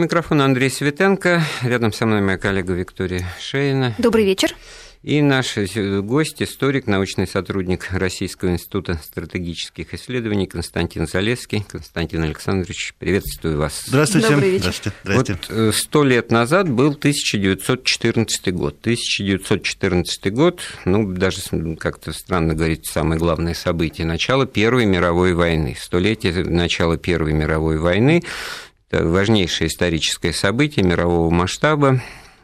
Микрофон Андрей Светенко. Рядом со мной моя коллега Виктория Шейна. Добрый вечер. И наш гость, историк, научный сотрудник Российского института стратегических исследований Константин Залесский. Константин Александрович, приветствую вас. Здравствуйте. Добрый вечер. Здравствуйте. Здравствуйте. Вот э, сто лет назад был 1914 год. 1914 год, ну, даже как-то странно говорить, самое главное событие, начало Первой мировой войны. Столетие начала Первой мировой войны – это важнейшее историческое событие мирового масштаба,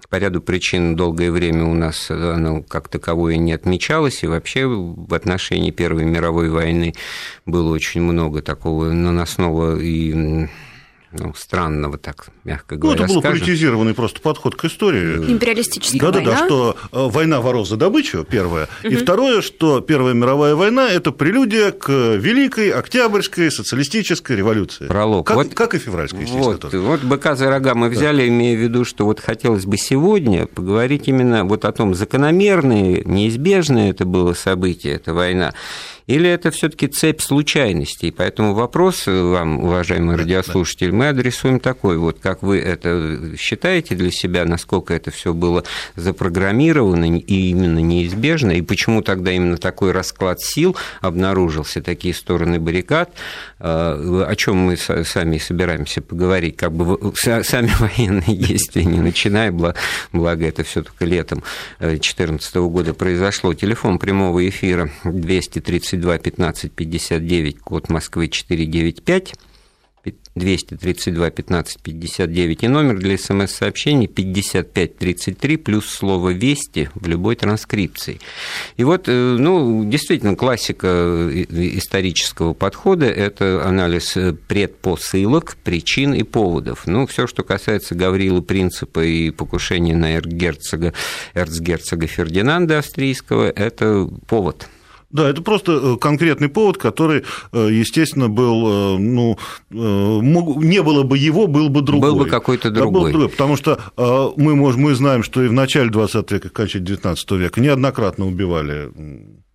по ряду причин долгое время у нас оно как таковое не отмечалось, и вообще в отношении Первой мировой войны было очень много такого наносного и ну, странного, так мягко Ну, говоря, это был скажем. политизированный просто подход к истории. Империалистическая Да-да-да, война. что э, война воров за добычу, первое. И второе, что Первая мировая война – это прелюдия к Великой Октябрьской социалистической революции. Пролог. Как, Вот- как и февральской, естественно, Вот, тоже. вот быка за рога мы взяли, имея в виду, что вот хотелось бы сегодня поговорить именно вот о том, закономерное, неизбежное это было событие, эта война, или это все таки цепь случайностей. Поэтому вопрос вам, уважаемый радиослушатель, мы адресуем такой, вот. Как вы это считаете для себя, насколько это все было запрограммировано и именно неизбежно, и почему тогда именно такой расклад сил обнаружился, такие стороны баррикад, э, о чем мы сами собираемся поговорить, как бы сами военные действия не начиная, бла- благо это все только летом 2014 года произошло. Телефон прямого эфира 232 15 59, код Москвы 495. 232 15 59 и номер для смс-сообщений 55 33 плюс слово «Вести» в любой транскрипции. И вот, э, ну, действительно, классика э, исторического подхода – это анализ э, предпосылок, причин и поводов. Ну, все, что касается Гаврила Принципа и покушения на эрцгерцога, эрцгерцога Фердинанда Австрийского – это повод – Да, это просто э, конкретный повод, который, э, естественно, был, э, ну, мог- не было бы его, был бы другой. Был бы какой-то Да, был бы другой. другой, потому что мы, можем, мы знаем, что и в начале 20 века, конце 19 века неоднократно убивали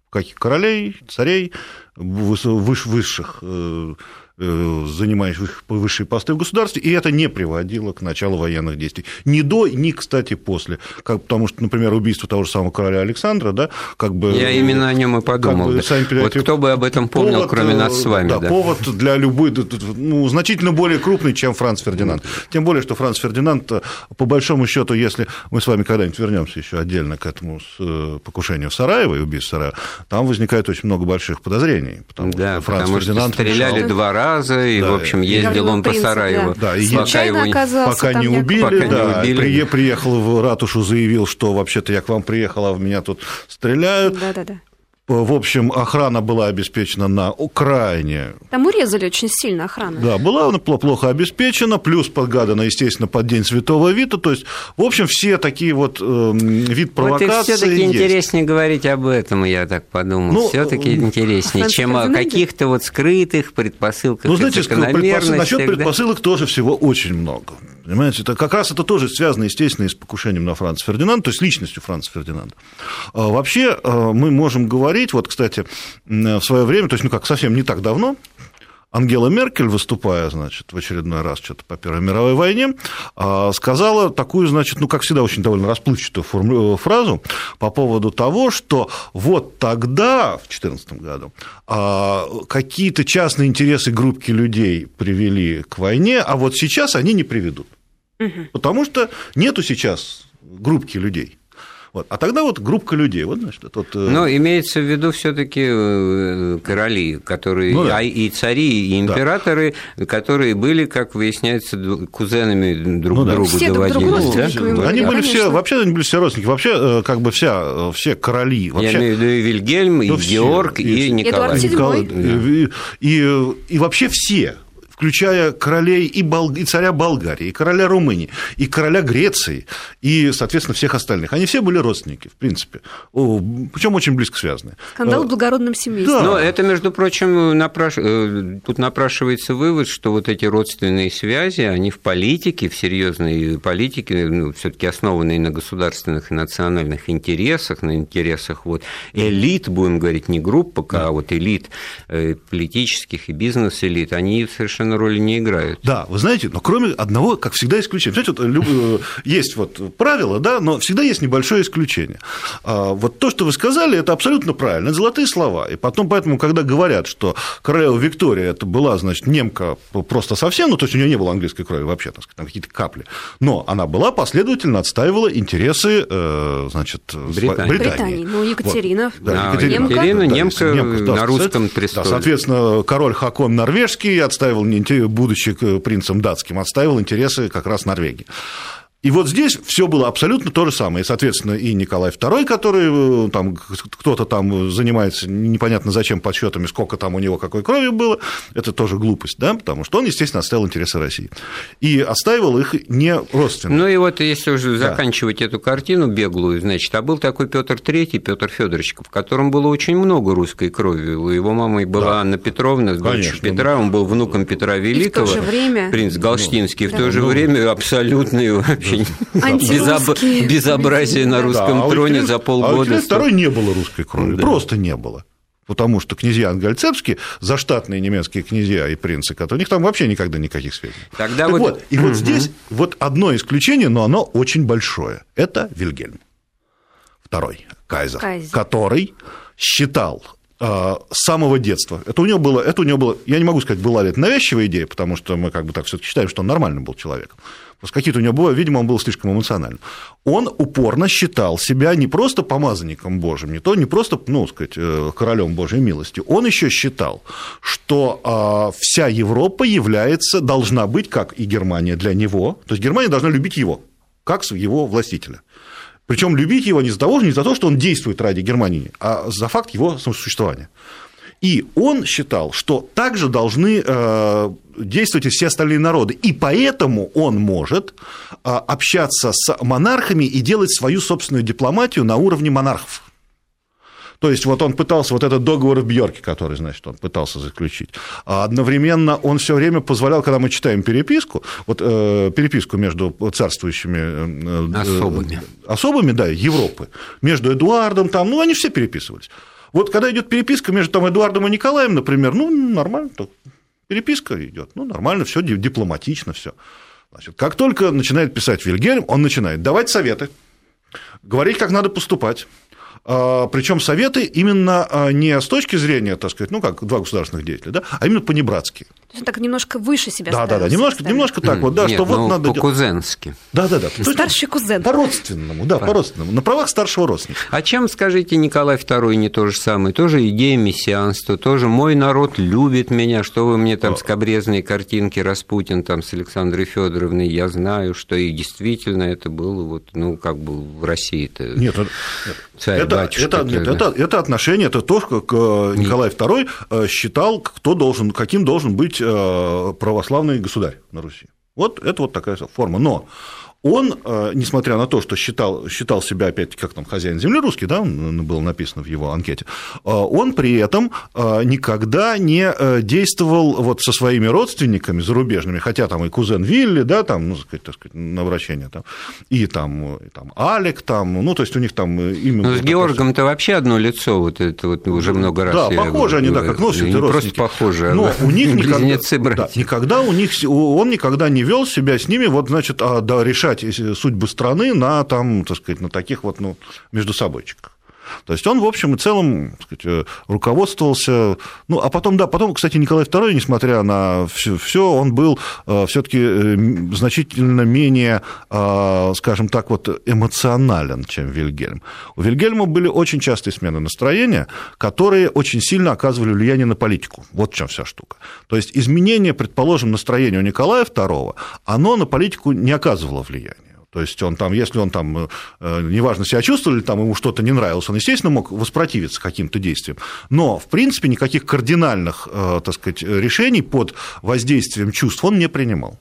каких королей, царей, высших э, занимающих высшие посты в государстве, и это не приводило к началу военных действий. Ни до, ни, кстати, после. Как, потому что, например, убийство того же самого короля Александра, да, как бы... Я именно о нем и подумал. Как бы, сами вот кто бы об этом помнил, повод, кроме э, нас с вами. Да, да. повод для любой, ну, значительно более крупный, чем Франц Фердинанд. Тем более, что Франц Фердинанд, э, по большому счету, если мы с вами когда-нибудь вернемся еще отдельно к этому э, покушению в Сараево и убийству Сараева, там возникает очень много больших подозрений. Потому Да, что Франц потому что Фердинанд стреляли мешал- два раза, и, Да, в общем, ездил он по Сараеву. да. Да, и пока его не- Пока не убили, Пока не да, убили, прие- да. приехал в ратушу, заявил, что вообще-то я к вам приехал, а в меня тут стреляют. Да-да-да. В общем, охрана была обеспечена на крайне Там урезали очень сильно охрану. Да, была она пл- плохо обеспечена, плюс подгадана, естественно, под День Святого Вита. То есть, в общем, все такие вот эм, вид Вот и провокации все-таки есть. интереснее говорить об этом, я так подумал. Ну, все-таки э, интереснее, чем о каких-то вот скрытых предпосылках Ну, знаете, предпосыл- закономерностях. насчет да. предпосылок тоже всего очень много. Понимаете, это как раз это тоже связано, естественно, и с покушением на Франца Фердинанда, то есть личностью Франца Фердинанда. А Вообще э, мы можем говорить, вот, кстати, м, в свое время, то есть, ну как, совсем не так давно, Ангела Меркель, выступая, значит, в очередной раз что-то по Первой мировой войне, а, сказала такую, значит, ну, как всегда, очень довольно расплывчатую форму- фразу по поводу того, что вот тогда, в 2014 году, а, какие-то частные интересы группки людей привели к войне, а вот сейчас они не приведут. Потому что нету сейчас группки людей. Вот. А тогда вот группка людей, вот, значит, это вот, э, Но имеется в виду все-таки короли, которые Ну да. и цари, и Да. императоры, которые были, как выясняется, кузенами друг Ну да. другу Все друг другу доводились. да? родственниками Да, были, они конечно. все, вообще они были все родственники, вообще э, как бы вся, э, все короли, Я вообще, имею в виду и Вильгельм, и Ну, все. Георг, и, И Николай. Николай, и, и, и вообще все, включая королей и, Бол- и царя Болгарии, и короля Румынии, и короля Греции, и, соответственно, всех остальных. Они все были родственники, в принципе, причем очень близко связаны. Скандал Э, в благородном семействе. Да. Но это, между прочим, напраш... э, тут напрашивается вывод, что вот эти родственные связи, они в политике, в серьезной политике, ну, все-таки основанные на государственных и национальных интересах, на интересах вот элит, будем говорить, не групп пока, а вот элит э, политических и бизнес-элит, они совершенно совершенно роли не играют. Да, вы знаете, но кроме одного, как всегда, исключения. Знаете, вот. Э, есть вот правило, да, но всегда есть небольшое исключение. А, вот то, что вы сказали, это абсолютно правильно, это золотые слова. И потом, поэтому, когда говорят, что королева Виктория это была, значит, немка просто совсем, ну, то есть у нее не было английской крови вообще, так сказать, там какие-то капли, но она была последовательно отстаивала интересы, э, значит, Британии. Британии. Британии. Ну, Екатерина, вот. да, Екатерина, Екатерина немка, немка да, на русском престоле. Да, соответственно, король Хакон норвежский отстаивал, будучи принцем датским, отстаивал интересы как раз Норвегии. И вот здесь все было абсолютно то же самое. И, соответственно, и Николай II, который э, там кто-то там занимается непонятно зачем подсчетами, сколько там у него какой крови было, это тоже глупость, да, потому что он, естественно, отставил интересы России. И отстаивал их не родственно. Ну и вот если уже да. заканчивать эту картину беглую, значит, а был такой Петр III, Петр Федорович, в котором было очень много русской крови. У его мамы была да. Анна Петровна, дочь Петра, он был внуком Петра Великого, и в то же время... принц Галштинский, в то же ну, время абсолютный вообще вообще безобразие на русском а троне за полгода. А второй не было русской крови, просто не было потому что князья ангальцепские, заштатные немецкие князья и принцы, которые, у них там вообще никогда никаких сведений. Тогда так вот... вот, и вот здесь вот одно исключение, но оно очень большое. Это Вильгельм, второй кайзер, кайзер. который считал а, с самого детства. Это у него было, это у него было, я не могу сказать, была ли это навязчивая идея, потому что мы как бы так все-таки считаем, что он нормальным был человеком. Просто какие-то у него было, видимо, он был слишком эмоциональным. Он упорно считал себя не просто помазанником Божьим, не то, не просто, ну, сказать, э, королем Божьей милости. Он еще считал, что а, вся Европа является, должна быть, как и Германия для него, то есть Германия должна любить его, как его властителя. Причем любить его не за того, не за то, что он действует ради Германии, а за факт его существования. И он считал, что также должны э, действовать и все остальные народы. И поэтому он может э, общаться с монархами и делать свою собственную дипломатию на уровне монархов. То есть вот он пытался, вот этот договор в Бьорке, который, значит, он пытался заключить, а одновременно он все время позволял, когда мы читаем переписку, вот э, переписку между царствующими... Э, особыми. Особыми, да, Европы, между Эдуардом там, ну, они все переписывались. Вот когда идет переписка между там, Эдуардом и Николаем, например, ну, нормально, так, переписка идет, ну, нормально, все дипломатично, все. Значит, как только начинает писать Вильгельм, он начинает давать советы, говорить, как надо поступать, Причем советы именно а, не с точки зрения, так сказать, ну как два государственных деятеля, да, а именно по-небратски. То есть он так немножко выше себя Да, да, да, немножко, немножко так вот, да, Нет, что ну, вот надо... По-кузенски. Да, да, да. Старший кузен. По-родственному, да, по-родственному, на правах старшего родственника. А чем, скажите, Николай II не то же самое? Тоже идея мессианства, тоже мой народ любит меня, что вы мне там скобрезные картинки Распутин там с Александрой Федоровной, я знаю, что и действительно это было вот, ну, как бы в России-то. Нет, царь, это, батюшка. Это, нет, это, это отношение, это то, как э, Николай II э, считал, кто должен, каким должен быть э, православный государь на Руси. Вот это вот такая форма. Но он, э, несмотря на то, что считал, считал себя, опять как там, хозяин земли русский, да, было написано в его анкете, э, он при этом э, никогда не действовал вот со своими родственниками зарубежными, хотя там и кузен Вилли, да, там, ну, сказать, так сказать, на обращение, там, и там, и там Алек, там, ну, то есть у них там именно... Ну, с Георгом-то вообще одно лицо, вот это вот уже много раз. Да, похоже они, да, как носят и родственники. Просто похожи, а но у них никогда, да, никогда у них, он никогда не вел себя с ними, вот, значит, а, да, решать судьбы страны на, там, так сказать, на таких вот ну, между собойчиках. То есть он, в общем и целом, сказать, руководствовался. Ну, а потом, да, потом, кстати, Николай II, несмотря на все, он был э, все-таки э, значительно менее, э, скажем так, вот эмоционален, чем Вильгельм. У Вильгельма были очень частые смены настроения, которые очень сильно оказывали влияние на политику. Вот в чем вся штука. То есть изменение, предположим, настроения у Николая II, оно на политику не оказывало влияния. То есть он там, если он там, э, неважно, себя чувствовал, или там ему что-то не нравилось, он, естественно, мог воспротивиться каким-то действиям. Но, в принципе, никаких кардинальных, э, так сказать, решений под воздействием чувств он не принимал.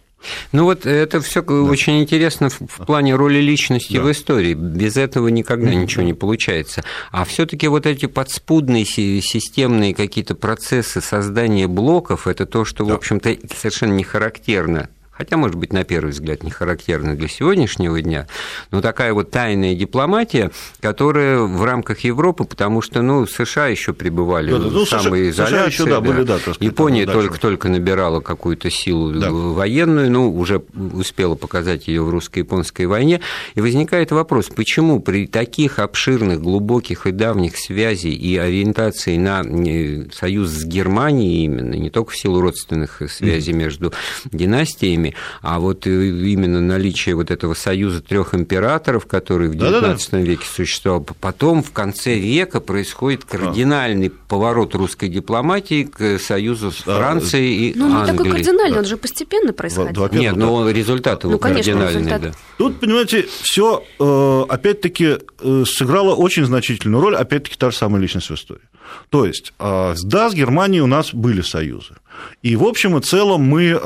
Ну вот это все да. очень интересно в плане роли личности да. в истории. Без этого никогда ничего не получается. А все-таки вот эти подспудные системные какие-то процессы создания блоков, это то, что, да. в общем-то, совершенно не характерно хотя, может быть, на первый взгляд не характерно для сегодняшнего дня, но такая вот тайная дипломатия, которая в рамках Европы, потому что, ну, США еще пребывали да, ну, в самоизоляции. еще, да, да. Были, да, Япония только-только набирала какую-то силу да. военную, ну, уже успела показать ее в русско-японской войне, и возникает вопрос, почему при таких обширных, глубоких и давних связей и ориентации на э, союз с Германией именно, не только в силу родственных связей между династиями, а вот э, именно наличие вот этого союза трех императоров, который в XIX веке существовал, потом в конце века происходит кардинальный а. поворот русской дипломатии к союзу с Францией и ну, Англией. Ну, не такой кардинальный, он же постепенно происходил. Нет, но результат его ну, конечно, кардинальный, результат. да. Тут, понимаете, все э, опять-таки э, сыграло очень значительную роль, опять-таки, та же самая личность в истории. То есть, да, с Германией у нас были союзы. И, в общем и целом, мы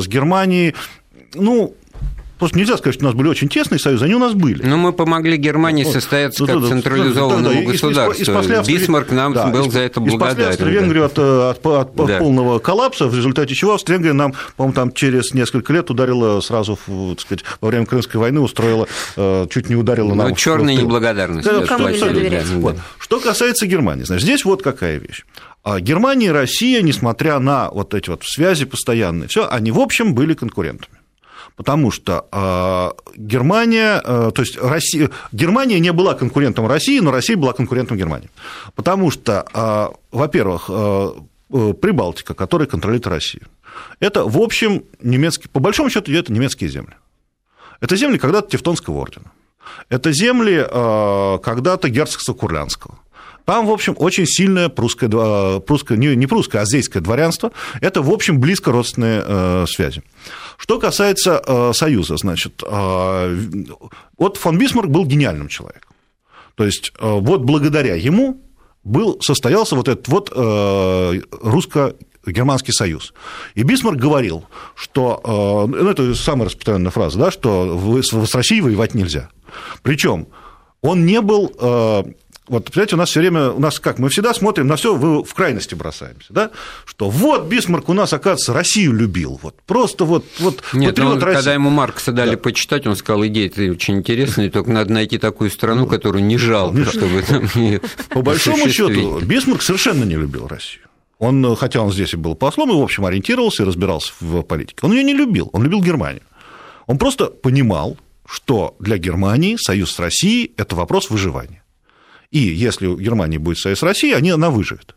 с Германией ну, Просто нельзя сказать, что у нас были очень тесные союзы, они у нас были. Но мы помогли Германии вот. состояться ну, как да, централизованному да, да, государству. Из, из, Бисмарк нам да, был из, за это благодарен. Из Австро-Венгрию от, от, от да. полного коллапса, в результате чего Австро-Венгрия нам, по-моему, там через несколько лет ударила сразу, так сказать, во время Крымской войны устроила, э, чуть не ударила нам. Ну, черная неблагодарность. Да, кому доверять. Вот. Что касается Германии, значит, здесь вот какая вещь. А Германия и Россия, несмотря на вот эти вот связи постоянные, все, они в общем были конкурентами потому что э, Германия, э, то есть Россия, Германия не была конкурентом России, но Россия была конкурентом Германии, потому что, э, во-первых, э, Прибалтика, которая контролирует Россию, это, в общем, немецкие, по большому счету, это немецкие земли. Это земли когда-то Тевтонского ордена. Это земли когда-то герцогства Курлянского. Там, в общем, очень сильное прусское, прусское не, не прусское, а азейское дворянство. Это, в общем, близко родственные э, связи. Что касается э, Союза, значит, э, вот фон Бисмарк был гениальным человеком. То есть, э, вот благодаря ему был, состоялся вот этот вот э, русско Германский союз. И Бисмарк говорил, что, э, ну, это самая распространенная фраза, да, что с Россией воевать нельзя. Причем он не был э, вот, понимаете, у нас все время, у нас как, мы всегда смотрим на все в крайности бросаемся, да, что вот Бисмарк у нас, оказывается, Россию любил, вот, просто вот, вот Нет, ну, он, когда ему Маркса дали да. почитать, он сказал, идея это очень интересная, только надо найти такую страну, которую не жалко, чтобы там не По большому счету, Бисмарк совершенно не любил Россию. Он, хотя он здесь и был послом, и, в общем, ориентировался и разбирался в политике, он ее не любил, он любил Германию. Он просто понимал, что для Германии союз с Россией – это вопрос выживания. И если у Германии будет союз с Россией, они, она выживет.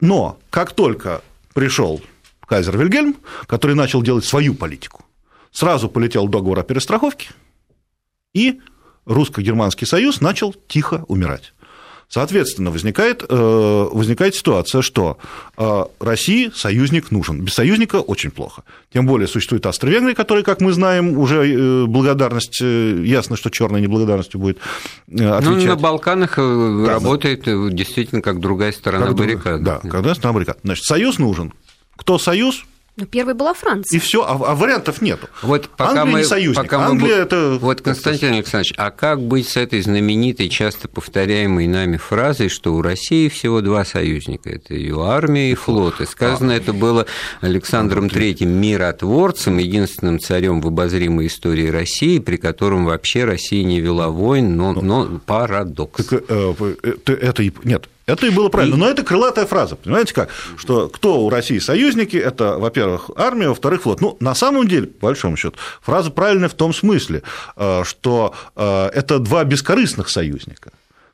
Но как только пришел Кайзер Вильгельм, который начал делать свою политику, сразу полетел договор о перестраховке, и русско-германский союз начал тихо умирать. Соответственно, возникает, э, возникает ситуация, что э, России союзник нужен. Без союзника очень плохо. Тем более существует Австро-Венгрия, которая, как мы знаем, уже э, благодарность, ясно, что черной неблагодарностью будет отвечать. Ну, на Балканах да, работает да. действительно как другая сторона как баррикады. Да, как другая сторона баррикады. Значит, союз нужен. Кто союз? Ну, первой была Франция. И все, а, а вариантов нету. Вот пока Англия мы, не союзник. Пока Англия мы, это... Вот, Константин Александрович, а как быть с этой знаменитой, часто повторяемой нами фразой, что у России всего два союзника? Это ее армия и флот. И сказано а, это было Александром III миротворцем, единственным царем в обозримой истории России, при котором вообще Россия не вела войн, но, ну, но парадокс. Так, э, это, это, нет, это и было правильно. Но это крылатая фраза, понимаете как? Что кто у России союзники, это, во-первых, армия, во-вторых, флот. Ну, на самом деле, по большому счету, фраза правильная в том смысле, э, что э, это два бескорыстных союзника.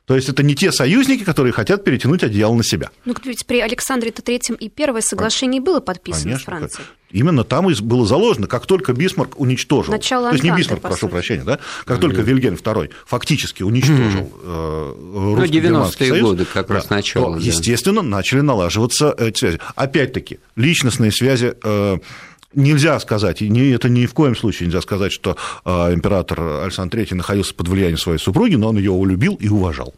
То есть это не те союзники, которые хотят перетянуть одеяло на себя. Ну, ведь при Александре III и первое соглашение было подписано Конечно, с Францией. Именно там и было заложено, как только Бисмарк уничтожил, Начало то есть не Бисмарк, прошу прощения, да, как mm-hmm. только Вильгельм II фактически уничтожил mm-hmm. русский ну, 90-е годы как да, раз начало. То, да. Естественно, начали налаживаться эти связи. Опять-таки, личностные связи э, нельзя сказать, и это ни в коем случае нельзя сказать, что а, император Александр III находился под влиянием своей супруги, но он ее улюбил и уважал.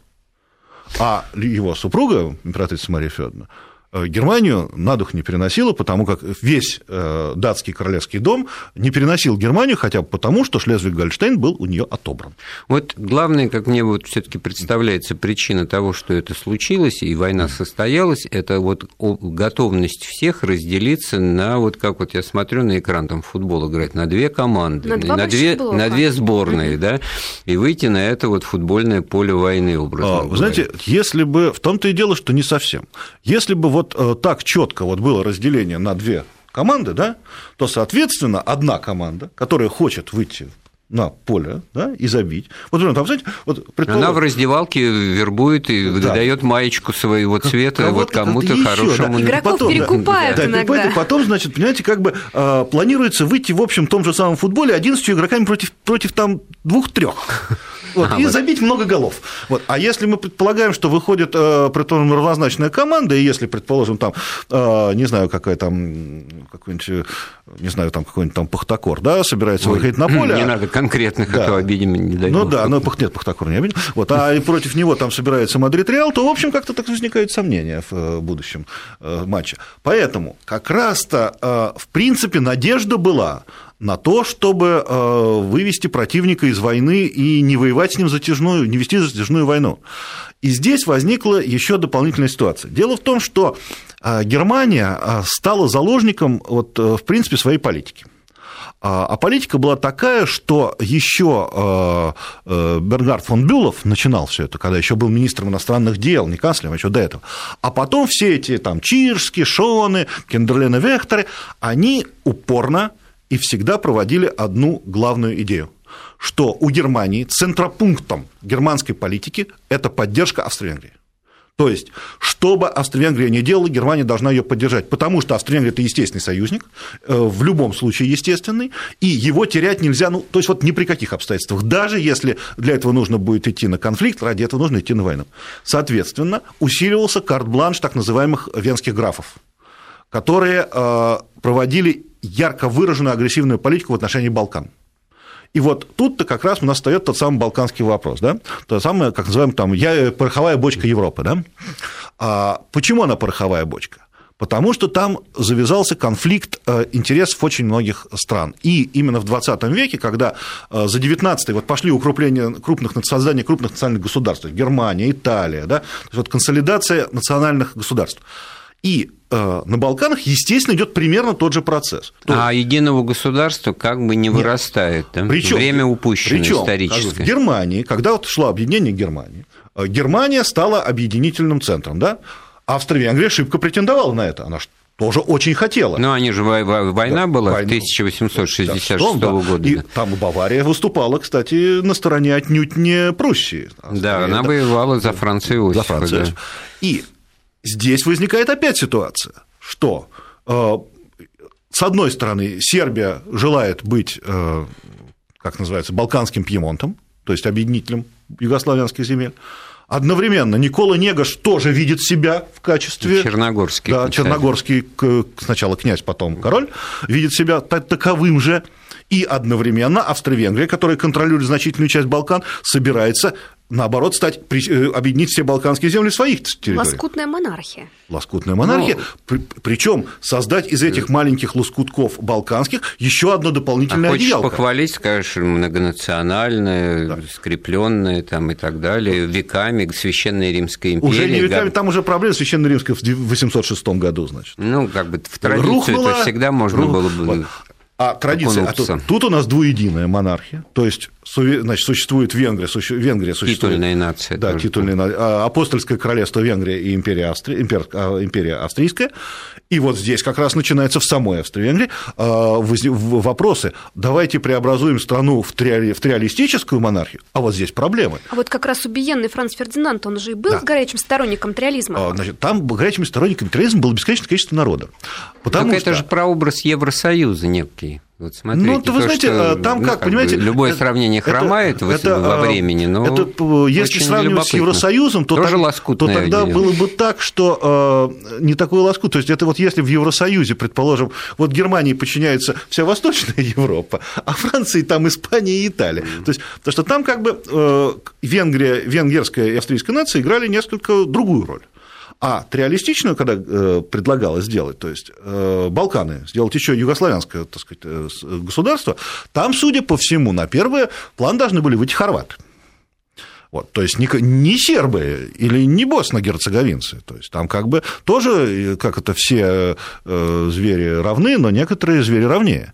А его супруга, императрица Мария Федоровна, Германию на дух не переносила, потому как весь э, датский королевский дом не переносил Германию, хотя бы потому, что Шлезвиг-Гольштейн был у нее отобран. Вот главное, как мне вот все-таки представляется причина того, что это случилось и война состоялась, это вот готовность всех разделиться на вот как вот я смотрю на экран там футбол играть на две команды, на, на две блока. на две сборные, да, и выйти на это вот футбольное поле войны образно. А, вы знаете, если бы в том-то и дело, что не совсем, если бы вот вот э, так четко вот было разделение на две команды, да, то, соответственно, одна команда, которая хочет выйти на поле да, и забить. Вот, там, знаете, вот, предположим... Она в раздевалке вербует и да. дает маечку своего цвета вот кому-то хорошему. Да. Игроков потом, перекупают да, иногда. Да, потом, значит, понимаете, как бы э, планируется выйти в общем том же самом футболе 11 игроками против, против там двух-трех. Вот, а, и вот. забить много голов. Вот. А если мы предполагаем, что выходит, э, предположим, равнозначная команда, и если, предположим, там, э, не знаю, какая там, какой-нибудь, не знаю, там какой-нибудь там Пахтакор, да, собирается Ой, выходить на поле. Не надо конкретных, да. этого обидим, не дай Ну да, но нет, Пахтакор не обидим. Вот, а против него там собирается Мадрид Реал, то, в общем, как-то так возникают сомнения в э, будущем матче. Поэтому как раз-то, в принципе, надежда была на то, чтобы э, вывести противника из войны и не воевать с ним затяжную, не вести затяжную войну. И здесь возникла еще дополнительная ситуация. Дело в том, что э, Германия э, стала заложником, вот, в принципе, своей политики. А, а политика была такая, что еще Бернгард фон Бюлов начинал все это, когда еще был министром иностранных дел, не канцлером, а еще до этого. А потом все эти там Чирски, Шоны, Кендерлены Вехтеры, они упорно и всегда проводили одну главную идею что у Германии центропунктом германской политики это поддержка Австро-Венгрии. То есть, что бы Австро-Венгрия ни делала, Германия должна ее поддержать, потому что Австро-Венгрия – это естественный союзник, э, в любом случае естественный, и его терять нельзя, ну, то есть, вот ни при каких обстоятельствах, даже если для этого нужно будет идти на конфликт, ради этого нужно идти на войну. Соответственно, усиливался карт-бланш так называемых венских графов, которые э, проводили ярко выраженную агрессивную политику в отношении Балкан. И вот тут-то как раз у нас встает тот самый балканский вопрос, да, то самое, как называем там, я, пороховая бочка Европы, да. А почему она пороховая бочка? Потому что там завязался конфликт э, интересов очень многих стран. И именно в 20 веке, когда э, за 19 вот пошли укрепления крупных, создание крупных национальных государств, Германия, Италия, да, вот консолидация национальных государств. И э, на Балканах, естественно, идет примерно тот же процесс. То... А единого государства как бы не Нет. вырастает. Да? Причем, Время упущено причем, историческое. В Германии, когда вот шло объединение Германии, э, Германия стала объединительным центром, да? Австро-Венгрия шибко претендовала на это. Она тоже очень хотела. Но они же война да, была война, 1866 да, года. И там Бавария выступала, кстати, на стороне отнюдь не Пруссии. Да, она воевала за Францию Иосифа. За Францию. Да. И Здесь возникает опять ситуация, что э, с одной стороны Сербия желает быть, э, как называется, балканским Пьемонтом, то есть объединителем югославянских земель, Одновременно Никола Негаш тоже видит себя в качестве... Черногорский. Да, Черногорский сначала князь, потом король, видит себя таковым же. И одновременно Австро-Венгрия, которая контролирует значительную часть Балкан, собирается наоборот, стать, э, объединить все балканские земли своих территорий. Лоскутная монархия. Лоскутная монархия. Но... При, причем создать из этих маленьких лоскутков балканских еще одно дополнительное а одеялко. похвалить, скажешь, многонациональное, да. скрепленное там и так далее, веками Священная Римская империя. Уже не веками, там уже проблема Священной Римской в 806 году, значит. Ну, как бы в традицию это всегда можно Рух... было бы... А традиция, а тут, тут у нас двуединая монархия, то есть значит, существует Венгрия, суще, Венгрия существует... Титульная нация. Да, титульная нация. А, апостольское королевство Венгрия и империя, Австри... импер... А, империя австрийская. И вот здесь как раз начинается в самой Австро-Венгрии а, вопросы. Давайте преобразуем страну в, триали... в триалистическую монархию, а вот здесь проблемы. А вот как раз убиенный Франц Фердинанд, он же и был да. горячим сторонником триализма. Значит, там горячими сторонниками триализма было бесконечное количество народа. Потому так что... это же прообраз Евросоюза некий. Вот смотрите, ну, то, вы знаете, что, там ну, как, как понимаете... Любое это, сравнение хромает это, это, во времени, но это, Если сравнивать с Евросоюзом, то, Тоже так, то тогда было бы так, что э, не такой лоскут. То есть это вот если в Евросоюзе, предположим, вот Германии подчиняется вся Восточная Европа, а Франции там Испания и Италия. То есть, потому что там как бы э, Венгрия, венгерская и австрийская нация играли несколько другую роль. А триалистичную, когда э, предлагалось сделать, то есть э, Балканы, сделать еще югославянское так сказать, э, государство, там, судя по всему, на первый план должны были выйти хорваты. Вот, то есть не, не сербы или не босно-герцеговинцы. То есть там как бы тоже, как это все э, звери равны, но некоторые звери равнее.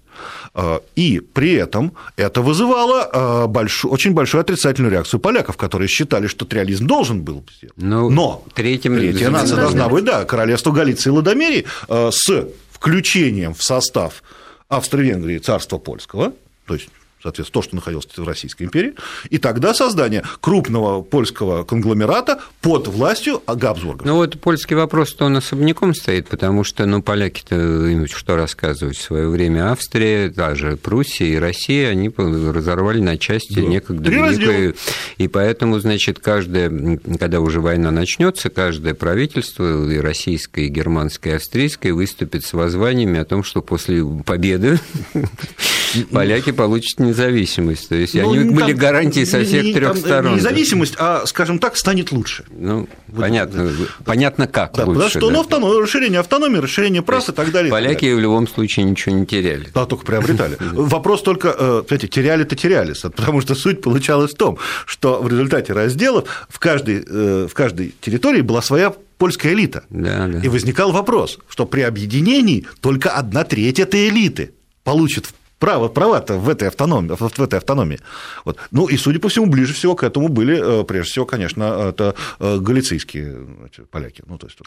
Э, и при этом это вызывало э, большую, очень большую отрицательную реакцию поляков, которые считали, что триализм должен был сделать. Ну, Но третьим третья нация должна быть, да, королевство Галиции и Ладомерии с включением в состав Австро-Венгрии царства польского, то есть соответственно, то, что находилось в Российской империи, и тогда создание крупного польского конгломерата под властью Габсбурга. Ну вот польский вопрос-то он особняком стоит, потому что, ну, поляки-то им что рассказывать в свое время Австрия, даже Пруссия и Россия, они разорвали на части да. некогда великое, и поэтому, значит, каждое, когда уже война начнется, каждое правительство, и российское, и германское, и австрийское, выступит с воззваниями о том, что после победы поляки получат независимость. То есть ну, они были гарантии со всех трех сторон. Независимость, а, скажем так, станет лучше. Ну, вот, понятно, да. понятно как да, лучше. Потому что да. ну, автоном, расширение автономии, расширение прав и так далее. Поляки в любом случае ничего не теряли. Да, только приобретали. Вопрос только, э, знаете, теряли-то терялись, потому что суть получалась в том, что в результате разделов в каждой, э, в каждой территории была своя польская элита. Да, да. И возникал вопрос, что при объединении только одна треть этой элиты получит право, права-то в этой автономии. В этой автономии. Вот. Ну и, судя по всему, ближе всего к этому были, э, прежде всего, конечно, это э, галицийские поляки. Ну, то есть,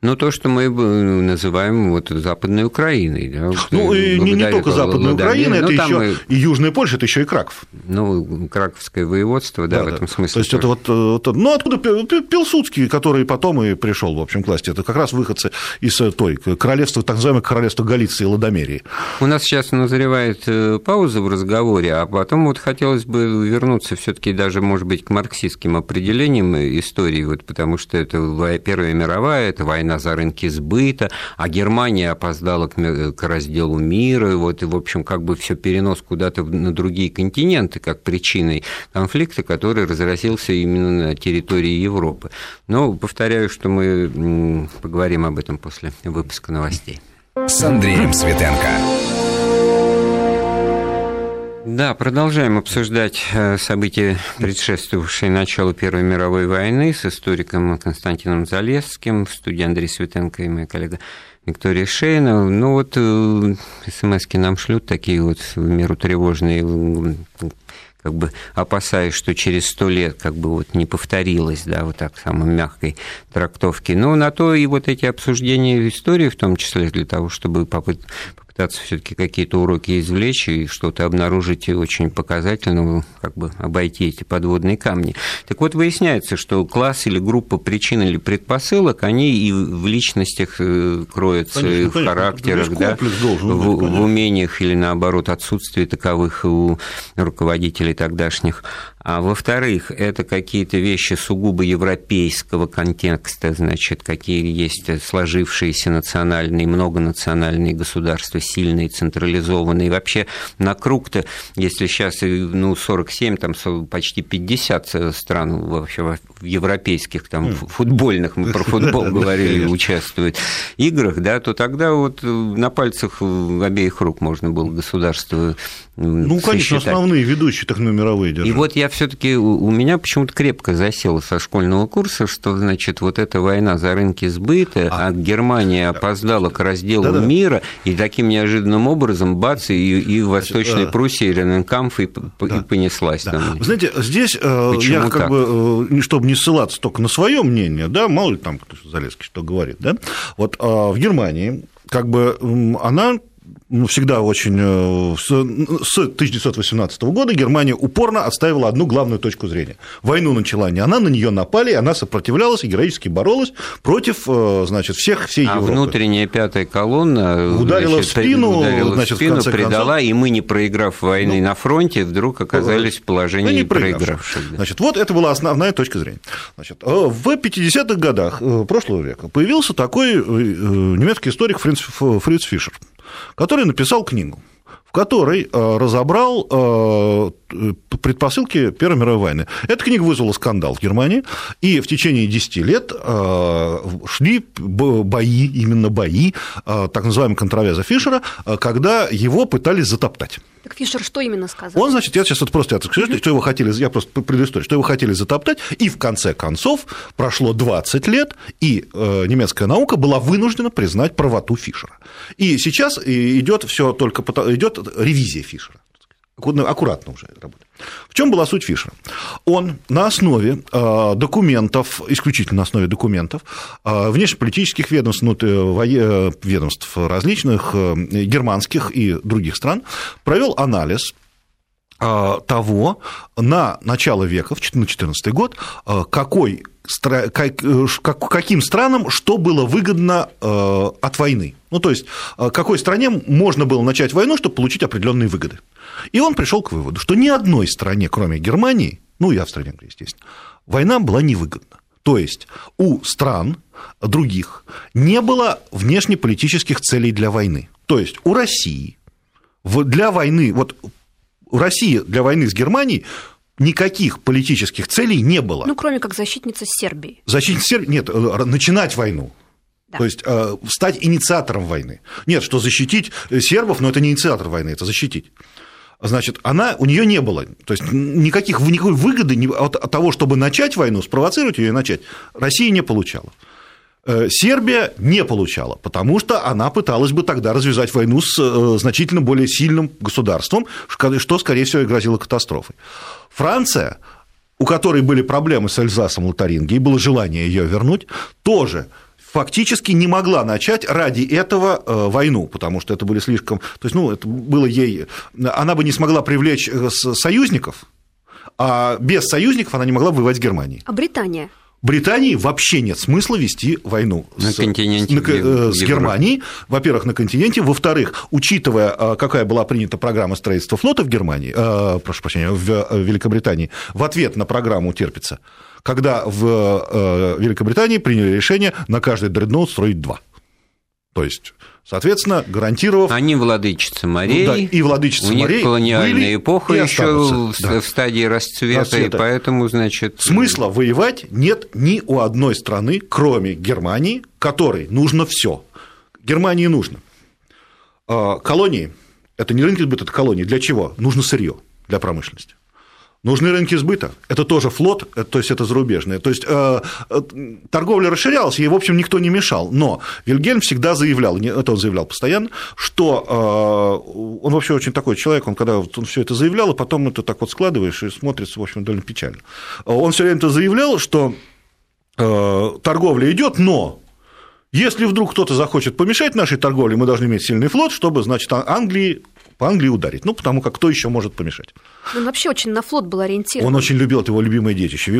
ну, то, что мы называем вот Западной Украиной. Да, ну, и не, не только Западная Украина, это еще мы... и Южная Польша, это еще и Краков. Ну, Краковское воеводство, да, да в этом смысле. То есть, тоже. это вот, вот. Ну, откуда Пилсудский, который потом и пришел, в общем, к власти, это как раз выходцы из той королевства, так называемого королевства Галиции и Ладомерии. У нас сейчас назревает э, пауза в разговоре, а потом вот хотелось бы вернуться все таки даже, может быть, к марксистским определениям истории, вот, потому что это Первая мировая, это война за рынки сбыта, а Германия опоздала к, к разделу мира, вот, и, в общем, как бы все перенос куда-то на другие континенты, как причиной конфликта, который разразился именно на территории Европы. Но повторяю, что мы поговорим об этом после выпуска новостей. С Андреем Светенко. Да, продолжаем обсуждать э, события, предшествовавшие началу Первой мировой войны с историком Константином Залесским, в студии Андрей Светенко и моя коллега Виктория Шейна. Ну вот э, смс нам шлют такие вот в меру тревожные, как бы опасаясь, что через сто лет как бы вот не повторилось, да, вот так самой мягкой трактовки. Но на то и вот эти обсуждения истории, в том числе для того, чтобы попыт пытаться все-таки какие-то уроки извлечь и что-то обнаружить очень показательного, как бы обойти эти подводные камни. Так вот, выясняется, что класс или группа причин или предпосылок, они и в личностях э, кроются, конечно, и в конечно, характерах, да, должен в, быть, в умениях или, наоборот, отсутствии таковых у руководителей тогдашних. А во-вторых, это какие-то вещи сугубо европейского контекста, значит, какие есть сложившиеся национальные, многонациональные государства, сильные, централизованные. Вообще на круг-то, если сейчас ну, 47, там почти 50 стран вообще европейских, там, футбольных, мы про футбол говорили, участвуют играх, да, то тогда вот на пальцах обеих рук можно было государство ну, конечно, основные ведущие так мировые держат. И вот я все-таки у меня почему-то крепко засело со школьного курса, что значит вот эта война за рынки сбыта, а, а Германия опоздала к разделу да, да. мира, и таким неожиданным образом бац, и, и в Восточной значит, Пруссии Рененкамф и, да. и понеслась. Да. Там. Вы знаете, здесь э, Почему я как так? бы, э, чтобы не ссылаться только на свое мнение, да, мало ли там кто Залезский что говорит, да, вот а в Германии как бы она ну, всегда очень... Э, с 1918 года Германия упорно отстаивала одну главную точку зрения. Войну начала не она, на нее напали, она сопротивлялась и героически боролась против, э, значит, всех, всей а Европы. внутренняя пятая колонна ударила значит, в спину, ударила значит, в спину, в предала, концов... и мы, не проиграв войны ну, на фронте, вдруг оказались в положении ну, проигравших. Да. Значит, вот это была основная точка зрения. Значит, э, в 50-х годах прошлого века появился такой немецкий историк Фриц, Фриц Фишер который написал книгу, в которой э, разобрал э, предпосылки Первой мировой войны. Эта книга вызвала скандал в Германии, и в течение 10 лет шли бои, именно бои, так называемой контровяза Фишера, когда его пытались затоптать. Так Фишер что именно сказал? Он, значит, я сейчас вот просто скажу, что его хотели, я просто предысторию, что его хотели затоптать, и в конце концов прошло 20 лет, и э, немецкая наука была вынуждена признать правоту Фишера. И сейчас идет все только идет ревизия Фишера аккуратно уже работает. В чем была суть Фишера? Он на основе э, документов, исключительно на основе документов, э, внешнеполитических ведомств, ну, э, ведомств различных, германских и других стран, провел анализ того на начало века, на 14 год, какой, каким странам что было выгодно от войны. Ну, то есть, какой стране можно было начать войну, чтобы получить определенные выгоды. И он пришел к выводу, что ни одной стране, кроме Германии, ну и Австро-Венгрии, естественно, война была невыгодна. То есть у стран других не было внешнеполитических целей для войны. То есть у России для войны, вот у России для войны с Германией никаких политических целей не было. Ну, кроме как защитница Сербии. Защитница Сербии, нет, э, начинать войну. То есть э, стать инициатором войны. Нет, что защитить сербов, но это не инициатор войны, это защитить значит, она, у нее не было, то есть никаких, никакой выгоды от, от того, чтобы начать войну, спровоцировать ее и начать, Россия не получала. Э, Сербия не получала, потому что она пыталась бы тогда развязать войну с э, значительно более сильным государством, что, скорее всего, и грозило катастрофой. Франция, у которой были проблемы с Эльзасом Лотарингией, было желание ее вернуть, тоже фактически не могла начать ради этого э, войну, потому что это были слишком... То есть, ну, это было ей... Она бы не смогла привлечь э, союзников, а без союзников она не могла воевать с Германией. А Британия? Британии вообще нет смысла вести войну на с, континенте, на, э, с Германией, во-первых, на континенте, во-вторых, учитывая, какая была принята программа строительства флота в Германии, э, прошу прощения, в Великобритании, в ответ на программу терпится когда в э, Великобритании приняли решение на каждый дредноут строить два. То есть Соответственно, гарантировав... Они владычицы морей. Ну, да, и владычицы у морей. них колониальная эпоха еще да. в стадии расцвета, расцвета, и поэтому, значит... Смысла воевать нет ни у одной страны, кроме Германии, которой нужно все. Германии нужно. А, колонии – это не рынки сбыта, это колонии. Для чего? Нужно сырье для промышленности. Нужны рынки сбыта. Это тоже флот, э, то есть это зарубежные. То есть э, э, торговля расширялась, ей, в общем, никто не мешал. Но Вильгельм всегда заявлял, это он заявлял постоянно, что он вообще очень такой человек, он когда он все это заявлял, и потом это так вот складываешь и смотрится, в общем, довольно печально. Он все время это заявлял, что торговля идет, но если вдруг кто-то захочет помешать нашей торговле, мы должны иметь сильный флот, чтобы, значит, Англии по Англии ударить. Ну, потому как кто еще может помешать? Он вообще очень на флот был ориентирован. Он очень любил, это его любимое детище.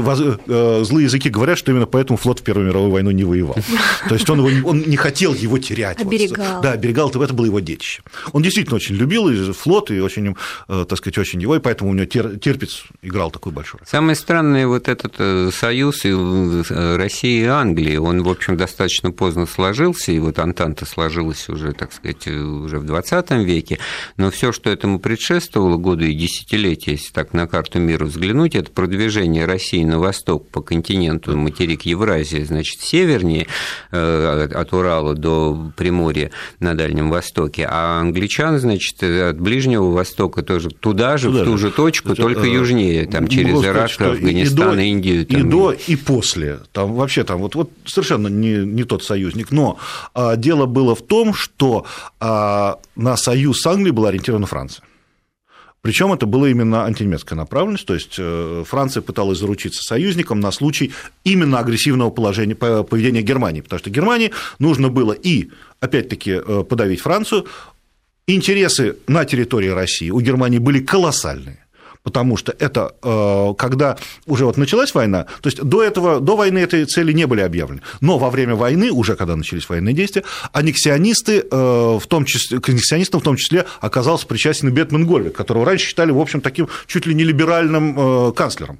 Э, злые языки говорят, что именно поэтому флот в Первую мировую войну не воевал. То есть он, его, он не хотел его терять. Оберегал. Да, оберегал, это было его детище. Он действительно очень любил и флот, и очень, э, так сказать, очень его, и поэтому у него терпец играл такой большой роль. Самое странное, вот этот э, союз России и Англии, он, в общем, достаточно поздно сложился, и вот Антанта сложилась уже, так сказать, уже в 20 веке, но все, что этому предшествовало, годы и десятилетия, если так на карту мира взглянуть, это продвижение России на восток по континенту, материк Евразии, значит, севернее э, от Урала до Приморья на Дальнем Востоке, а англичан, значит, от Ближнего Востока тоже туда же, туда в ту же точку, Значит, только э, южнее, там, через Ирак, Афганистан, и, Индию. Там, и до, и после. Там вообще там вот, вот совершенно не, не тот союзник. Но а, дело было в том, что а, на союз с Англией была ориентирована Франция. Причем это было именно антинемецкая направленность, то есть э, Франция пыталась заручиться союзником на случай именно агрессивного положения, поведения Германии, потому что Германии нужно было и, опять-таки, э, подавить Францию, интересы на территории России у Германии были колоссальные потому что это э, когда уже вот началась война, то есть до этого, до войны этой цели не были объявлены, но во время войны, уже когда начались военные действия, аннексионисты, э, в том числе, к аннексионистам в том числе оказался причастен Бетман Гольвик, которого раньше считали, в общем, таким чуть ли не либеральным э, канцлером.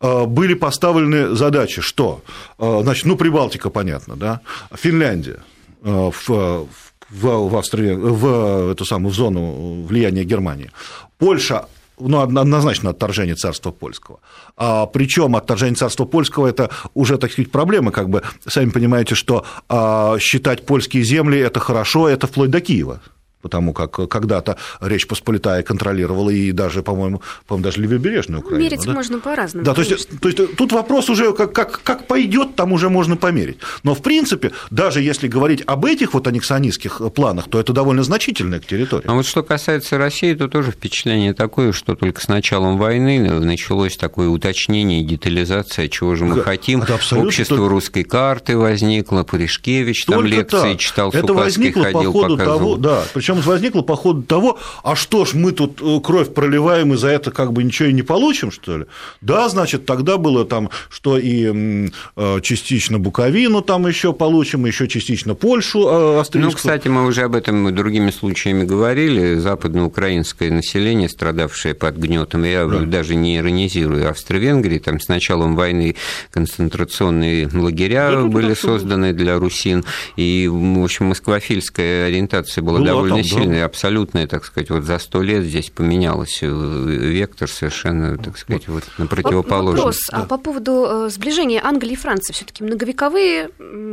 Были поставлены задачи, что, значит, ну, Прибалтика, понятно, да, Финляндия, в, в, в, Австрии, в эту самую в зону влияния Германии, Польша ну, однозначно отторжение царства польского. А, причем отторжение царства польского это уже, так сказать, проблемы, как бы, сами понимаете, что а, считать польские земли это хорошо, это вплоть до Киева потому как когда-то Речь Посполитая контролировала и даже, по-моему, по-моему даже левобережную ну, Украину. Мерить да? можно по-разному. Да, то есть, то есть тут вопрос уже как, как, как пойдет, там уже можно померить. Но, в принципе, даже если говорить об этих вот аннексионистских планах, то это довольно значительная территория. А вот что касается России, то тоже впечатление такое, что только с началом войны началось такое уточнение и детализация, чего же мы да, хотим. Общество только... русской карты возникло, Пуришкевич там лекции так. читал, это возникло ходил, по ходу показывал. того, да, причем причем возникло по ходу того, а что ж, мы тут э, кровь проливаем и за это как бы ничего и не получим, что ли? Да, значит, тогда было там, что и э, частично Буковину там еще получим, еще частично Польшу э, австрийскую. Ну, кстати, мы уже об этом другими случаями говорили. Западноукраинское население, страдавшее под гнетом, я да. даже не иронизирую Австро-Венгрии, там с началом войны концентрационные лагеря да, были созданы для русин, и, в общем, москвофильская ориентация была, была довольно сильная, да. абсолютная, так сказать, вот за сто лет здесь поменялось э, вектор совершенно, так сказать, вот на противоположный. Вопрос а да. а по поводу э, сближения Англии и Франции, все таки многовековые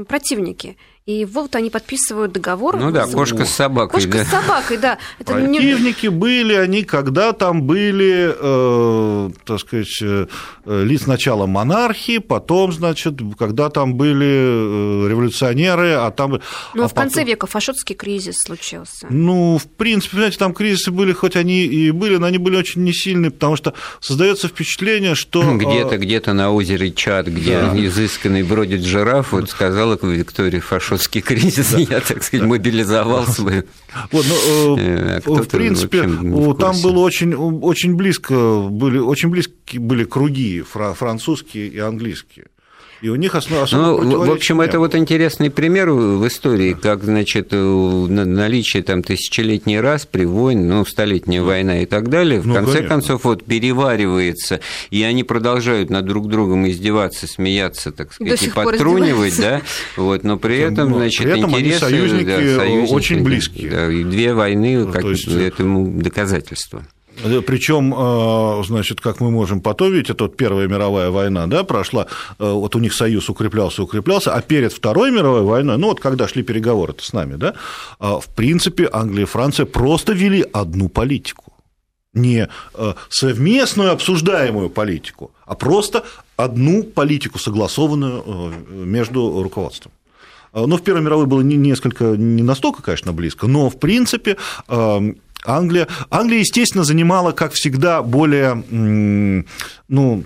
противники. И вот они подписывают договор. Ну да, кошка с собакой. Кошка да. с собакой, да. Это Противники не... были, они когда там были, э, так сказать, э, лиц сначала монархии, потом, значит, когда там были э, революционеры, а там... Ну, а в конце потом... века фашотский кризис случился. Ну, в принципе, знаете, там кризисы были, хоть они и были, но они были очень не сильные, потому что создается впечатление, что... Где-то, где-то на озере Чад, где да. изысканный бродит жираф, вот сказала Виктория Фашот фашистский кризис, да. я, так сказать, мобилизовал свою. Вот, ну, э, в принципе, там было очень, очень близко, были, очень близкие были круги французские и английские. И у них основа ну, В общем, это вот интересный пример в истории, как, значит, наличие там тысячелетний раз при войне, ну, столетняя война и так далее, в ну, конце конечно. концов, вот переваривается, и они продолжают над друг другом издеваться, смеяться, так сказать, и подтрунивать, да, вот, но при этом, значит, при этом интересы, союзники, да, союзники очень близкие. Да, и две войны, ну, как есть... этому доказательство. Причем, э, значит, как мы можем потом видеть, это вот Первая мировая война, да, прошла, э, вот у них союз укреплялся, укреплялся, а перед Второй мировой войной, ну вот когда шли переговоры с нами, да, э, в принципе, Англия и Франция просто вели одну политику. Не совместную обсуждаемую политику, а просто одну политику, согласованную между руководством. Но в Первой мировой было несколько, не настолько, конечно, близко, но, в принципе, Англия, Англия, естественно, занимала, как всегда, более, ну,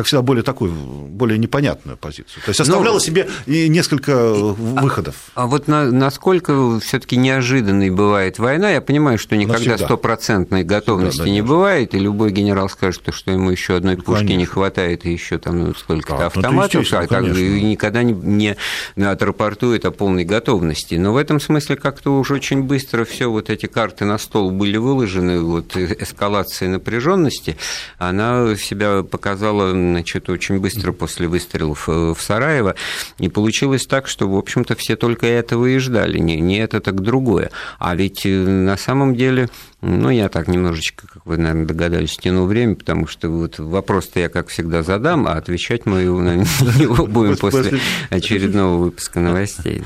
как всегда, более такую, более непонятную позицию. То есть оставляла Но... себе несколько выходов. А, а вот на, насколько все-таки неожиданной бывает война, я понимаю, что никогда стопроцентной готовности всегда, да, не бывает, и любой генерал скажет, что ему еще одной ну, пушки конечно. не хватает, и еще там ну, сколько-то ну, автоматов, а так, и никогда не, не отрапортует о полной готовности. Но в этом смысле как-то уже очень быстро все вот эти карты на стол были выложены, вот эскалация напряженности, она себя показала значит, очень быстро после выстрелов э, в Сараево. И получилось так, что, в общем-то, все только этого и ждали. Не, не это, так другое. А ведь э, на самом деле, ну, я так немножечко, как вы, наверное, догадались, тяну время, потому что вот вопрос-то я, как всегда, задам, а отвечать мы на него будем после очередного выпуска новостей.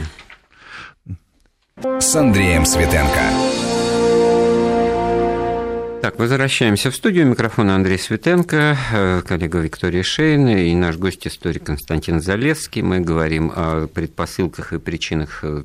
С Андреем Светенко. Так, возвращаемся в студию. Микрофон Андрей Светенко, э, коллега Виктория Шейна и наш гость историк Константин Залевский. Мы говорим о предпосылках и причинах э,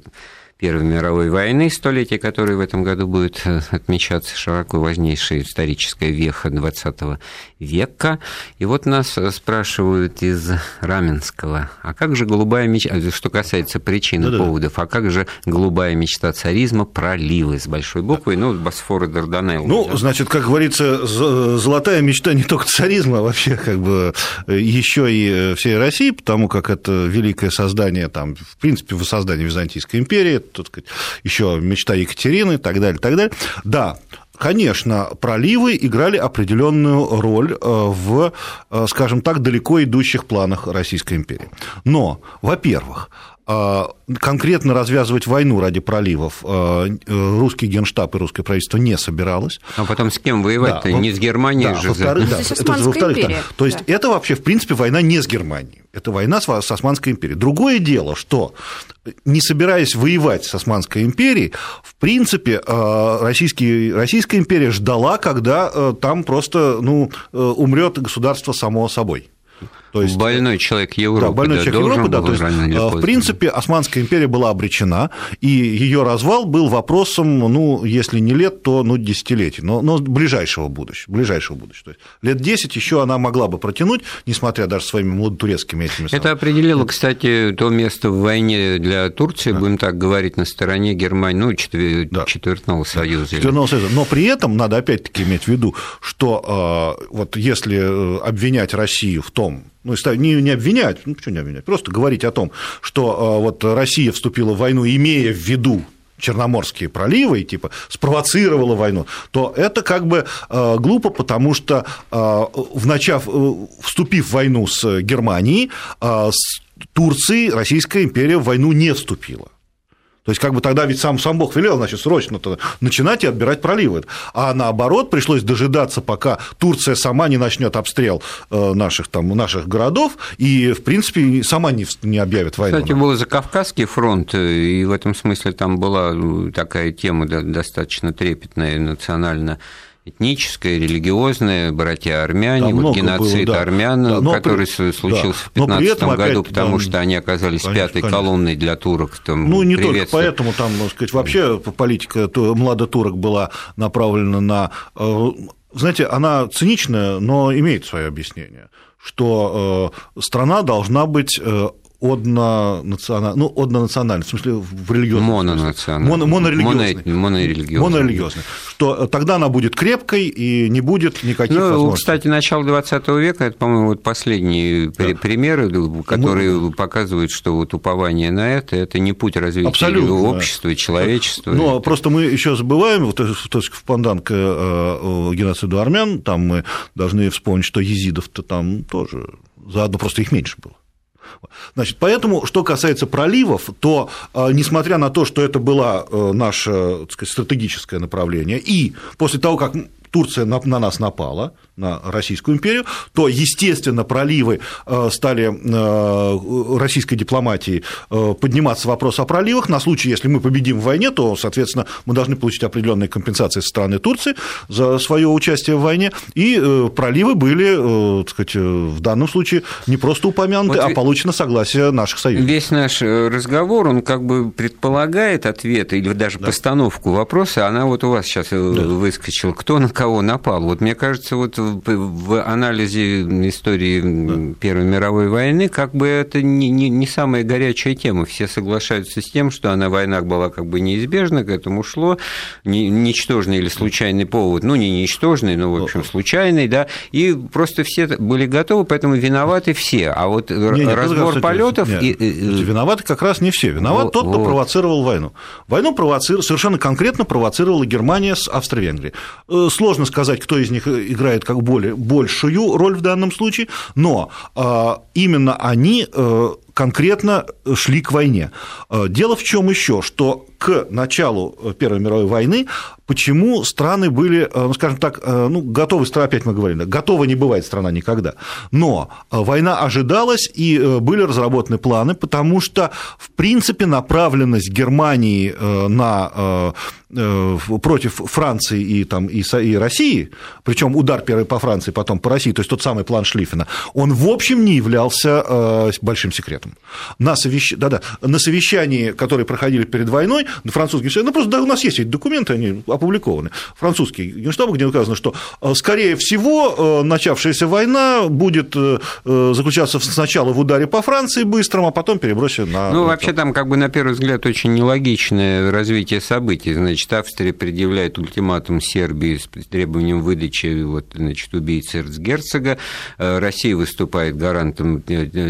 Первой мировой войны, столетие которой в этом году будет э, отмечаться широко важнейшая историческая веха XX века. И вот нас э, спрашивают из Раменского, а как же голубая мечта, э, что касается причин и поводов, а как же голубая мечта царизма проливы с большой буквой, ну, Босфор и Дарданелл. Ну, да? значит, как говорится, золотая мечта не только царизма, а вообще как бы еще и всей России, потому как это великое создание, там, в принципе, воссоздание Византийской империи, так сказать, еще мечта Екатерины и так далее, так далее. Да, Конечно, проливы играли определенную роль э, в, э, скажем так, далеко идущих планах Российской империи. Но, во-первых, конкретно развязывать войну ради проливов русский генштаб и русское правительство не собиралось. А потом с кем воевать-то? Да, не с Германией да, же. Во-вторых, да, это, во-вторых, да. То есть да. это вообще, в принципе, война не с Германией. Это война с, с Османской империей. Другое дело, что не собираясь воевать с Османской империей, в принципе, Российский, Российская империя ждала, когда там просто ну, умрет государство само собой. То есть, больной человек Европы. Да, больной да, человек Европы, да. То есть, в принципе, Османская империя была обречена, и ее развал был вопросом, ну, если не лет, то ну, десятилетий, но, но ближайшего будущего. Ближайшего будущего. То есть, лет 10 еще она могла бы протянуть, несмотря даже своими младотурецкими этими самыми. Это определило, кстати, то место в войне для Турции, да. будем так говорить, на стороне Германии, ну, Четвертного да. Союза. Четвертного Союза. Но при этом надо опять-таки иметь в виду, что вот если э, обвинять Россию в том, ну, не, не обвинять, ну, почему не обвинять, просто говорить о том, что а, вот Россия вступила в войну, имея в виду Черноморские проливы, и типа спровоцировала войну, то это как бы э, глупо, потому что э, в начав, э, вступив в войну с Германией, с Турцией Российская империя в войну не вступила. То есть, как бы тогда ведь сам, сам Бог велел, значит, срочно начинать и отбирать проливы. А наоборот, пришлось дожидаться, пока Турция сама не начнет обстрел э, наших, там, наших городов и, в принципе, сама не, не объявит войну. Кстати, был Закавказский фронт, э, и в этом смысле там была э, такая тема достаточно трепетная, национально этническое, религиозное, братья армяне, вот геноцид было, да. армян, да, но который при... случился да. в 2015 году, опять, потому да, что они оказались конечно, пятой конечно. колонной для турок. Там, ну, не только поэтому, там, можно сказать, вообще политика младотурок была направлена на... Э, знаете, она циничная, но имеет свое объяснение что э, страна должна быть э, однонациональный, ну, однонациональный, в смысле, в религиозном Мононациональный. Моно, монорелигиозный. Монорелигиозный. Монорелигиозный. Что тогда она будет крепкой и не будет никаких ну, возможностей. Кстати, начало 20 века, это, по-моему, вот последние да. примеры, которые Мы... показывают, что вот упование на это, это не путь развития Абсолютно. общества, человечества. Но это... просто мы еще забываем, вот, есть в пандан к э, геноциду армян, там мы должны вспомнить, что езидов-то там тоже заодно просто их меньше было. Значит, поэтому, что касается проливов, то, э, несмотря на то, что это было э, наше так сказать, стратегическое направление, и после того, как Турция на, на нас напала, на Российскую империю, то, естественно, проливы э, стали э, российской дипломатии э, подниматься вопрос о проливах. На случай, если мы победим в войне, то, соответственно, мы должны получить определенные компенсации со стороны Турции за свое участие в войне. И проливы были, так сказать, в данном случае не просто упомянуты, вот а получено согласие наших союзников. Весь наш разговор, он как бы предполагает ответ или даже да. постановку вопроса. Она вот у вас сейчас да. выскочила. Кто на кого напал? Вот мне кажется, вот в анализе истории да. Первой мировой войны как бы это не, не, не самая горячая тема. Все соглашаются с тем, что она война была как бы неизбежна, к этому шло, ничтожный или случайный повод, ну, не ничтожный, но, в общем, случайный, да, и просто все были готовы, поэтому виноваты все. А вот не, не, разбор полетов... И... Виноваты как раз не все. Виноват вот, тот, кто вот. провоцировал войну. Войну провоцировал, совершенно конкретно провоцировала Германия с Австро-Венгрией. Э, сложно сказать, кто из них играет как более, большую роль в данном случае, но а, именно они э, конкретно шли к войне. Э, дело в чем еще, что к началу Первой мировой войны почему страны были, э, ну, скажем так, ну, готовы, опять мы говорили, готова не бывает страна никогда, но война ожидалась, и были разработаны планы, потому что, в принципе, направленность Германии на против Франции и, там, и, и России, причем удар первый по Франции, потом по России, то есть тот самый план Шлиффена, он в общем не являлся большим секретом. На, совещ... да, да, на совещании, которые проходили перед войной, французские ну просто да, у нас есть эти документы, они опубликованы, французский генштаб, где указано, что, э, скорее всего, э, начавшаяся война будет э, заключаться сначала в ударе по Франции быстром, а потом перебросить на... Ну, вообще там, как бы, на первый взгляд, очень нелогичное развитие событий. Значит, Австрия предъявляет ультиматум Сербии с требованием выдачи вот, значит, убийцы эрцгерцога, Россия выступает гарантом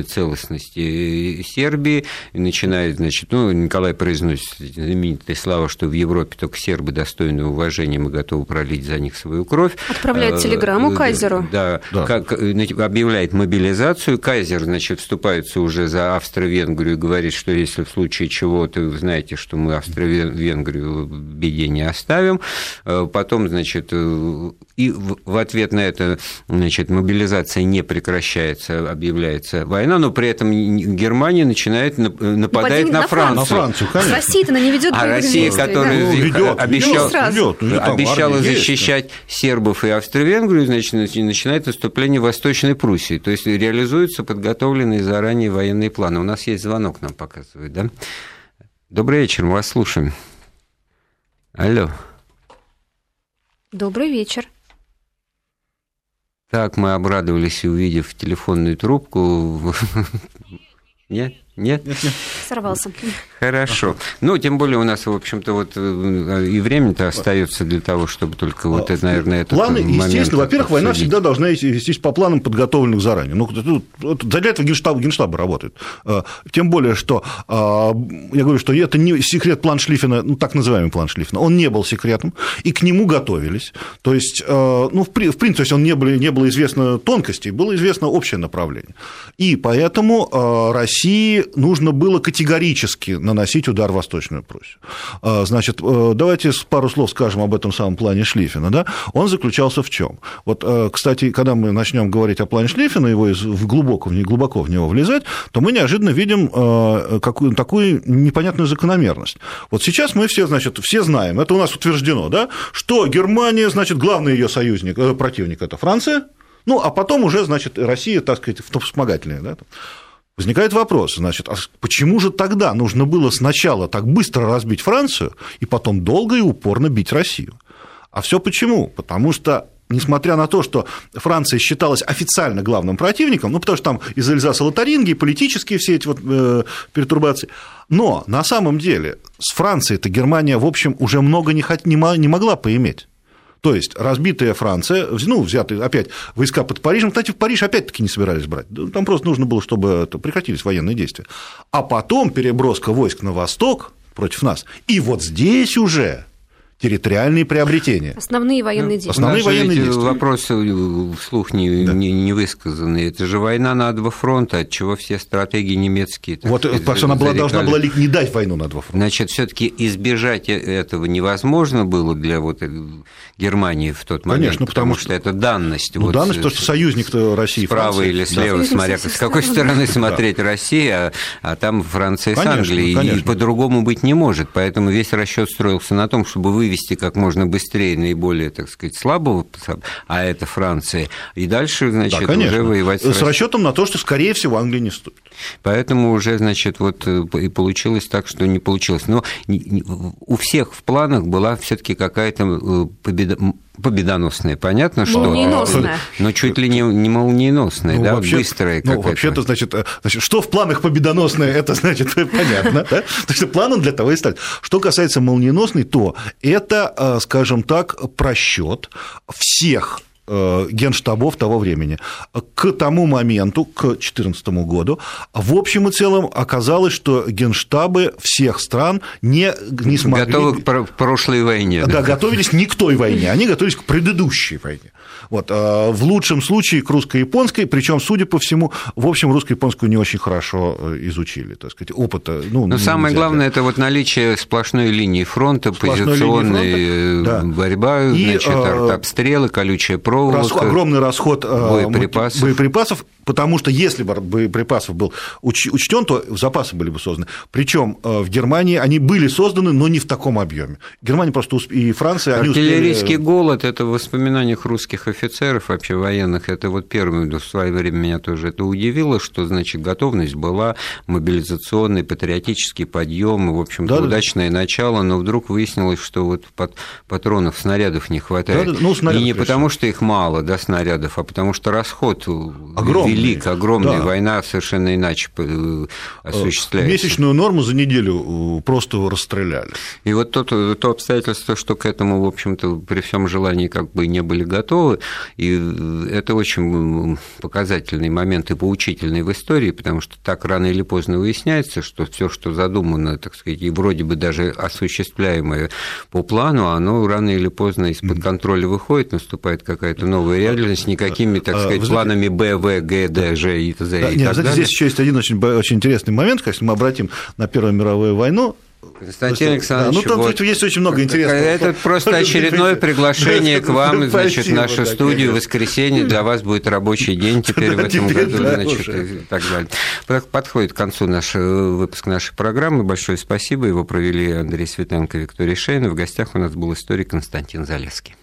целостности Сербии, начинает, значит, ну, Николай произносит знаменитая слава, что в Европе только сербы достойны уважения, мы готовы пролить за них свою кровь. Отправляет э, телеграмму Кайзеру. Да, да. Как, объявляет мобилизацию. Кайзер, значит, вступается уже за Австро-Венгрию и говорит, что если в случае чего-то, вы знаете, что мы Австро-Венгрию в беде не оставим. Потом, значит, и в ответ на это, значит, мобилизация не прекращается, объявляется война, но при этом Германия начинает нападать на, на Францию. На Францию, конечно. Россия-то не ведет А Россия, которая ну, ведет, обещал, ведет, ведет, обещала защищать есть. сербов и Австро-Венгрию, значит, начинает наступление Восточной Пруссии. То есть реализуются подготовленные заранее военные планы. У нас есть звонок, нам показывают, да? Добрый вечер, мы вас слушаем. Алло. Добрый вечер. Так мы обрадовались, увидев телефонную трубку. Нет? Нет? Нет, нет. Сорвался. Хорошо. Ну, тем более у нас, в общем-то, вот э, и время-то остается для того, чтобы только вот, это, наверное, этот Планы, момент естественно, во-первых, война всегда должна вестись по планам, подготовленных заранее. Ну, для этого генштаб, генштабы работают. Э, тем более, что э, я говорю, что это не секрет план Шлиффена, ну, так называемый план Шлиффена, он не был секретом, и к нему готовились. То есть, ну, в принципе, то есть он не, было, не было известно тонкостей, было известно общее направление. И поэтому России нужно было категорически наносить удар в Восточную Пруссию. А, значит, э, давайте пару слов скажем об этом самом плане Шлиффена. Да? Он заключался в чем? Вот, э, кстати, когда мы начнем говорить о плане Шлиффена, его в глубоко, глубоко в него влезать, то мы неожиданно видим э, какую, такую непонятную закономерность. Вот сейчас мы все, значит, все знаем, это у нас утверждено, да, что Германия, значит, главный ее союзник, противник – это Франция, ну, а потом уже, значит, Россия, так сказать, вспомогательная. Да? Возникает вопрос, значит, а почему же тогда нужно было сначала так быстро разбить Францию и потом долго и упорно бить Россию? А все почему? Потому что несмотря на то, что Франция считалась официально главным противником, ну, потому что там из Эльзаса Лотарингии, политические все эти вот э, пертурбации, но на самом деле с Францией-то Германия, в общем, уже много не, хот... не могла поиметь. То есть разбитая Франция, ну, взятые опять войска под Парижем, кстати, в Париж опять-таки не собирались брать, там просто нужно было, чтобы прекратились военные действия. А потом переброска войск на восток против нас, и вот здесь уже территориальные приобретения. Основные военные действия. Основные военные действия. Вопрос вслух не, да. не, не высказанный. Это же война на два фронта, от чего все стратегии немецкие. Вот сказать, потому что она была, должна была не дать войну на два фронта. Значит, все-таки избежать э, этого невозможно было для вот э, Германии в тот момент. Конечно, потому, потому что, что это данность. Ну, вот, данность, то, что союзник России. Справа Франции. или слева, да. смотря с какой стороны смотреть Россия, а, а там Франция с Англией. И по-другому быть не может. Поэтому весь расчет строился на том, чтобы вы вывести как можно быстрее наиболее, так сказать, слабого, а это Франция, и дальше, значит, да, уже воевать с, с расчетом на то, что, скорее всего, Англия не вступит. Поэтому уже, значит, вот э, и получилось так, что не получилось. Но у всех в планах была все-таки какая-то э, победа победоносная, понятно, что... Молниеносная. Но чуть ли не, не молниеносная, ну, да, вообще, быстрая Ну, вообще-то, значит, э, значит, что в планах победоносное, это, значит, понятно, да? То есть план он для того и стать. Что касается молниеносной, то это, э, скажем так, просчет всех генштабов того времени. К тому моменту, к 2014 году, в общем и целом оказалось, что генштабы всех стран не, не смогли... Готовы к прошлой войне. Да, да, готовились не к той войне, они готовились к предыдущей войне. Вот. А в лучшем случае к русско-японской, причем, судя по всему, в общем, русско-японскую не очень хорошо э, изучили, так сказать, опыта. Ну, Но самое главное, это вот наличие сплошной линии фронта, сплошной позиционная линии фронта, да. борьба, и, значит, а, обстрелы, колючая проволока. Огромный расход боеприпасов. боеприпасов потому что если бы боеприпасов был учтен, то запасы были бы созданы. Причем э, в Германии они были созданы, но не в таком объеме. Германия просто усп... и Франция они Артиллерийский успели... голод это в воспоминаниях русских офицеров, вообще военных. Это вот первое в свое время меня тоже это удивило, что значит готовность была, мобилизационный, патриотический подъем, в общем-то, да, удачное да. начало, но вдруг выяснилось, что вот патронов, снарядов не хватает. Да, ну, снарядов, и не потому, что их мало, да, снарядов, а потому что расход огромный велик, огромная да. война совершенно иначе э, осуществляется. Месячную норму за неделю э, просто расстреляли. И вот то, то обстоятельство, что к этому, в общем-то, при всем желании как бы не были готовы, И это очень показательный момент и поучительный в истории, потому что так рано или поздно выясняется, что все, что задумано, так сказать, и вроде бы даже осуществляемое по плану, оно рано или поздно из-под контроля выходит, наступает какая-то новая реальность, никакими, так а, сказать, планами Б, В, Г, Д, Ж и т.д. Да, и нет, так далее. здесь еще есть один очень, очень интересный момент, если мы обратим на Первую мировую войну, Константин Александрович, да, ну там вот, есть очень много интересного. Это просто очередное приглашение к вам, значит, в нашу студию в воскресенье. Для вас будет рабочий день теперь в этом году, значит, и так далее. Подходит к концу наш э, выпуск нашей программы. Большое спасибо. Его провели Андрей Светенко и Виктория Шейна. В гостях у нас был историк Константин Залеский.